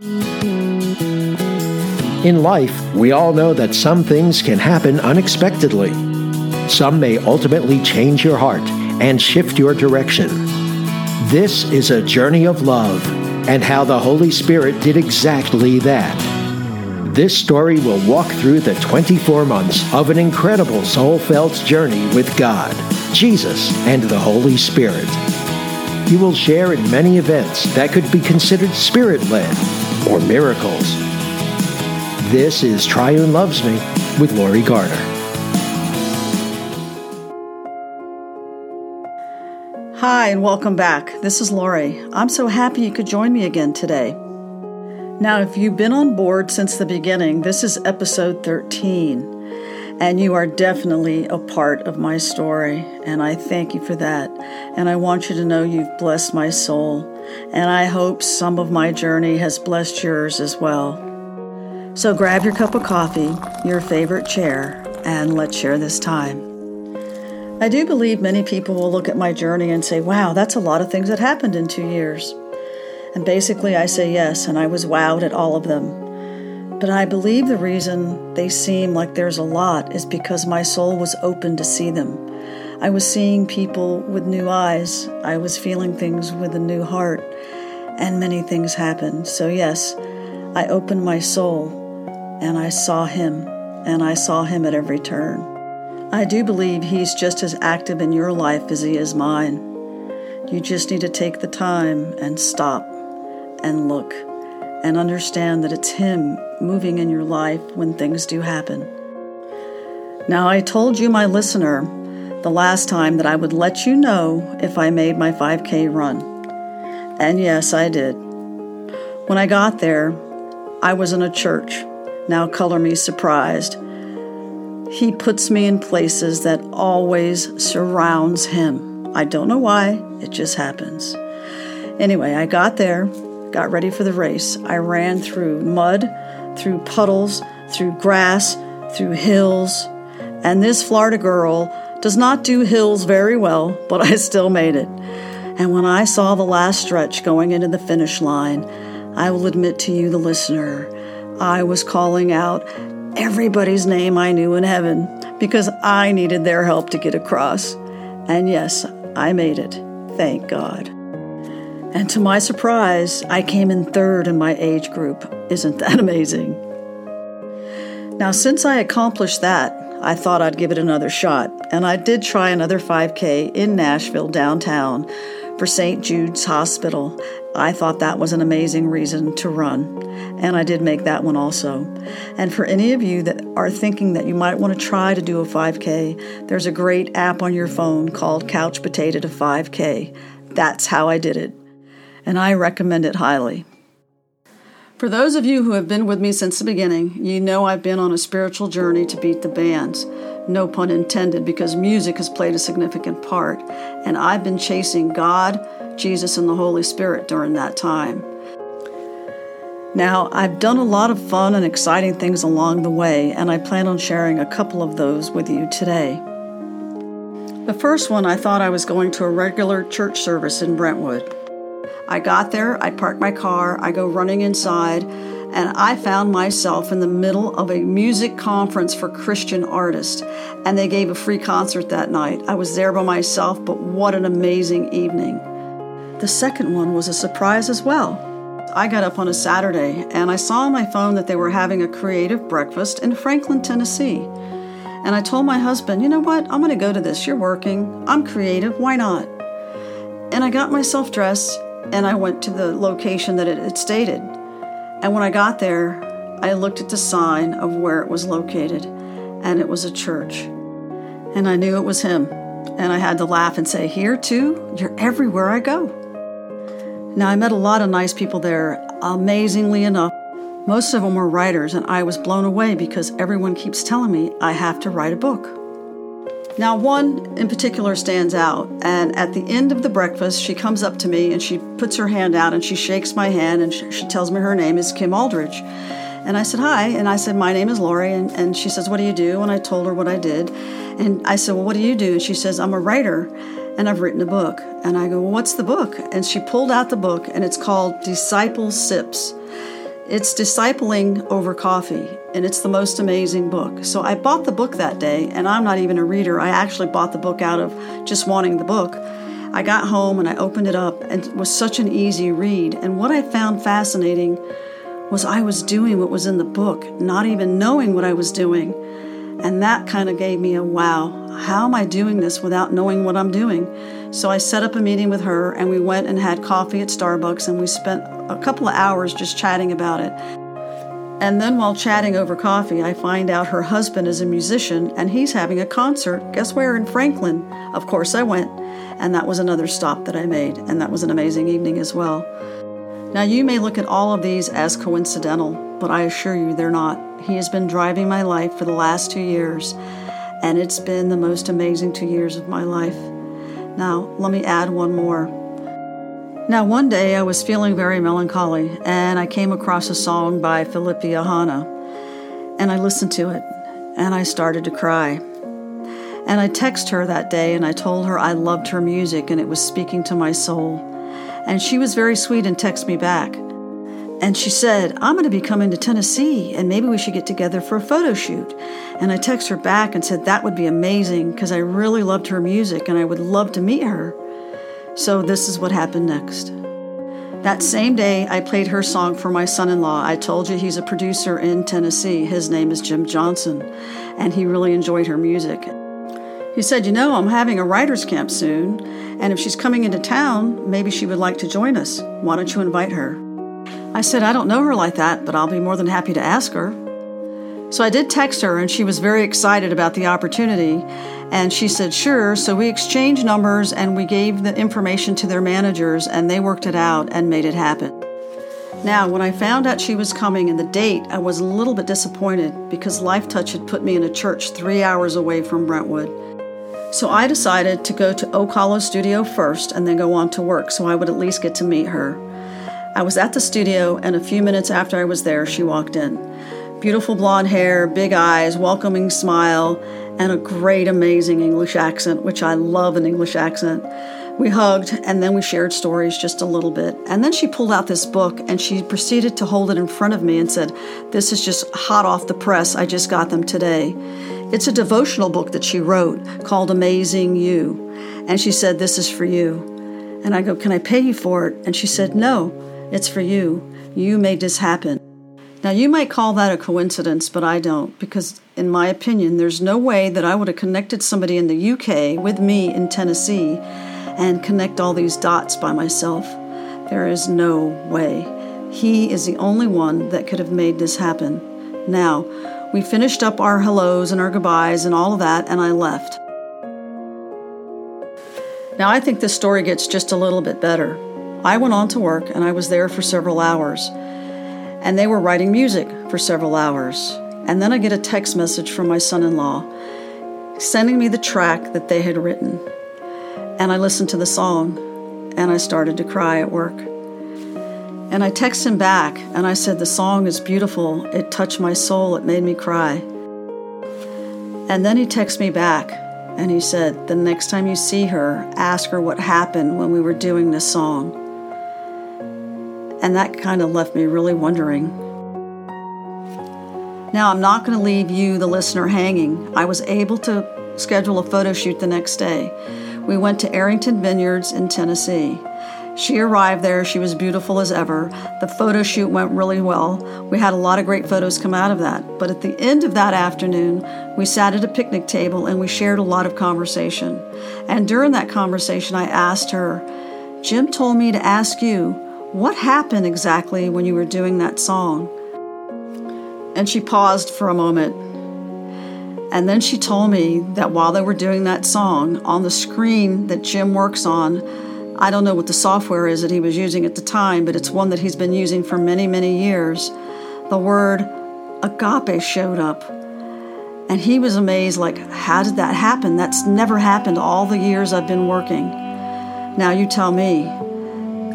In life, we all know that some things can happen unexpectedly. Some may ultimately change your heart and shift your direction. This is a journey of love and how the Holy Spirit did exactly that. This story will walk through the 24 months of an incredible soul felt journey with God, Jesus, and the Holy Spirit. You will share in many events that could be considered spirit led or miracles. This is Triune Loves Me with Lori Garner. Hi, and welcome back. This is Lori. I'm so happy you could join me again today. Now, if you've been on board since the beginning, this is episode 13, and you are definitely a part of my story, and I thank you for that. And I want you to know you've blessed my soul, and I hope some of my journey has blessed yours as well. So grab your cup of coffee, your favorite chair, and let's share this time. I do believe many people will look at my journey and say, wow, that's a lot of things that happened in two years. And basically, I say yes, and I was wowed at all of them. But I believe the reason they seem like there's a lot is because my soul was open to see them. I was seeing people with new eyes, I was feeling things with a new heart, and many things happened. So, yes, I opened my soul and I saw him, and I saw him at every turn. I do believe he's just as active in your life as he is mine. You just need to take the time and stop and look and understand that it's him moving in your life when things do happen. Now, I told you, my listener, the last time that I would let you know if I made my 5K run. And yes, I did. When I got there, I was in a church now color me surprised. He puts me in places that always surrounds him. I don't know why, it just happens. Anyway, I got there, got ready for the race. I ran through mud, through puddles, through grass, through hills. And this Florida girl does not do hills very well, but I still made it. And when I saw the last stretch going into the finish line, I will admit to you, the listener, I was calling out everybody's name I knew in heaven because I needed their help to get across. And yes, I made it. Thank God. And to my surprise, I came in third in my age group. Isn't that amazing? Now, since I accomplished that, I thought I'd give it another shot, and I did try another 5K in Nashville downtown for St. Jude's Hospital. I thought that was an amazing reason to run and I did make that one also. And for any of you that are thinking that you might want to try to do a 5K, there's a great app on your phone called Couch Potato to 5K. That's how I did it, and I recommend it highly. For those of you who have been with me since the beginning, you know I've been on a spiritual journey to beat the bands. No pun intended, because music has played a significant part, and I've been chasing God, Jesus, and the Holy Spirit during that time. Now, I've done a lot of fun and exciting things along the way, and I plan on sharing a couple of those with you today. The first one, I thought I was going to a regular church service in Brentwood. I got there, I parked my car, I go running inside, and I found myself in the middle of a music conference for Christian artists, and they gave a free concert that night. I was there by myself, but what an amazing evening. The second one was a surprise as well. I got up on a Saturday and I saw on my phone that they were having a creative breakfast in Franklin, Tennessee. And I told my husband, you know what? I'm going to go to this. You're working. I'm creative. Why not? And I got myself dressed and I went to the location that it had stated. And when I got there, I looked at the sign of where it was located, and it was a church. And I knew it was him. And I had to laugh and say, Here too? You're everywhere I go. Now, I met a lot of nice people there, amazingly enough. Most of them were writers, and I was blown away because everyone keeps telling me I have to write a book. Now, one in particular stands out, and at the end of the breakfast, she comes up to me and she puts her hand out and she shakes my hand and she, tells me her name is Kim Aldridge. And I said, Hi. And I said, My name is Lori. And, and she says, What do you do? And I told her what I did. And I said, Well, what do you do? And she says, I'm a writer and I've written a book. And I go, well, What's the book? And she pulled out the book, and it's called Disciple Sips. It's Discipling Over Coffee, and it's the most amazing book. So I bought the book that day, and I'm not even a reader. I actually bought the book out of just wanting the book. I got home and I opened it up, and it was such an easy read. And what I found fascinating was I was doing what was in the book, not even knowing what I was doing. And that kind of gave me a wow. How am I doing this without knowing what I'm doing? So I set up a meeting with her and we went and had coffee at Starbucks and we spent a couple of hours just chatting about it. And then while chatting over coffee, I find out her husband is a musician and he's having a concert. Guess where? In Franklin. Of course, I went. And that was another stop that I made. And that was an amazing evening as well. Now, you may look at all of these as coincidental, but I assure you they're not. He has been driving my life for the last two years, and it's been the most amazing two years of my life. Now, let me add one more. Now, one day I was feeling very melancholy, and I came across a song by Philippa Hanna, and I listened to it, and I started to cry. And I texted her that day, and I told her I loved her music, and it was speaking to my soul. And she was very sweet and texted me back. And she said, I'm going to be coming to Tennessee and maybe we should get together for a photo shoot. And I texted her back and said that would be amazing because I really loved her music and I would love to meet her. So this is what happened next. That same day, I played her song for my son in law. I told you he's a producer in Tennessee. His name is Jim Johnson, and he really enjoyed her music. He said, You know, I'm having a writer's camp soon, and if she's coming into town, maybe she would like to join us. Why don't you invite her? I said, I don't know her like that, but I'll be more than happy to ask her. So I did text her, and she was very excited about the opportunity. And she said, sure. So we exchanged numbers and we gave the information to their managers, and they worked it out and made it happen. Now, when I found out she was coming and the date, I was a little bit disappointed because Lifetouch had put me in a church three hours away from Brentwood. So I decided to go to Hollow Studio first and then go on to work so I would at least get to meet her. I was at the studio, and a few minutes after I was there, she walked in. Beautiful blonde hair, big eyes, welcoming smile, and a great, amazing English accent, which I love an English accent. We hugged and then we shared stories just a little bit. And then she pulled out this book and she proceeded to hold it in front of me and said, This is just hot off the press. I just got them today. It's a devotional book that she wrote called Amazing You. And she said, This is for you. And I go, Can I pay you for it? And she said, No. It's for you. You made this happen. Now, you might call that a coincidence, but I don't, because in my opinion, there's no way that I would have connected somebody in the UK with me in Tennessee and connect all these dots by myself. There is no way. He is the only one that could have made this happen. Now, we finished up our hellos and our goodbyes and all of that, and I left. Now, I think this story gets just a little bit better. I went on to work and I was there for several hours. And they were writing music for several hours. And then I get a text message from my son in law sending me the track that they had written. And I listened to the song and I started to cry at work. And I text him back and I said, The song is beautiful. It touched my soul. It made me cry. And then he texts me back and he said, The next time you see her, ask her what happened when we were doing this song. And that kind of left me really wondering. Now, I'm not going to leave you, the listener, hanging. I was able to schedule a photo shoot the next day. We went to Arrington Vineyards in Tennessee. She arrived there. She was beautiful as ever. The photo shoot went really well. We had a lot of great photos come out of that. But at the end of that afternoon, we sat at a picnic table and we shared a lot of conversation. And during that conversation, I asked her, Jim told me to ask you, what happened exactly when you were doing that song? And she paused for a moment. And then she told me that while they were doing that song, on the screen that Jim works on, I don't know what the software is that he was using at the time, but it's one that he's been using for many, many years. The word agape showed up. And he was amazed, like, how did that happen? That's never happened all the years I've been working. Now you tell me,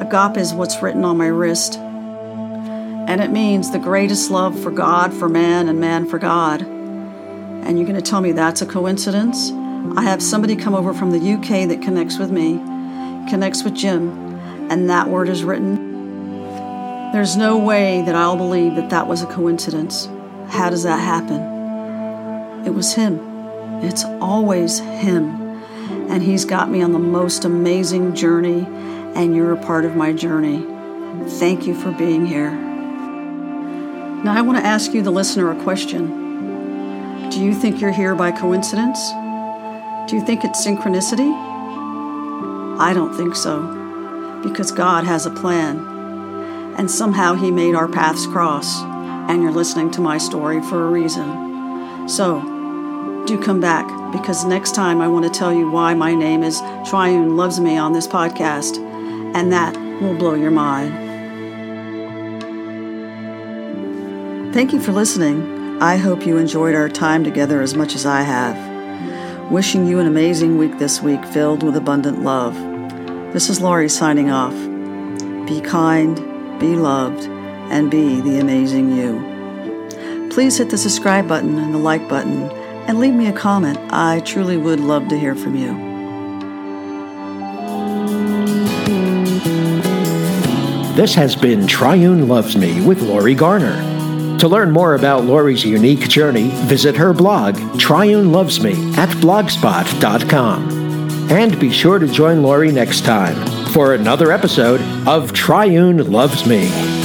Agape is what's written on my wrist. And it means the greatest love for God, for man, and man for God. And you're going to tell me that's a coincidence? I have somebody come over from the UK that connects with me, connects with Jim, and that word is written. There's no way that I'll believe that that was a coincidence. How does that happen? It was Him. It's always Him. And He's got me on the most amazing journey, and you're a part of my journey. Thank you for being here. Now, I want to ask you, the listener, a question. Do you think you're here by coincidence? Do you think it's synchronicity? I don't think so, because God has a plan. And somehow He made our paths cross, and you're listening to my story for a reason. So, do come back, because next time I want to tell you why my name is Triune Loves Me on this podcast, and that will blow your mind. Thank you for listening. I hope you enjoyed our time together as much as I have. Wishing you an amazing week this week filled with abundant love. This is Laurie signing off. Be kind, be loved, and be the amazing you. Please hit the subscribe button and the like button and leave me a comment. I truly would love to hear from you. This has been Triune Loves Me with Laurie Garner. To learn more about Laurie's unique journey, visit her blog, Triune Loves Me, at blogspot.com. And be sure to join Laurie next time for another episode of Triune Loves Me.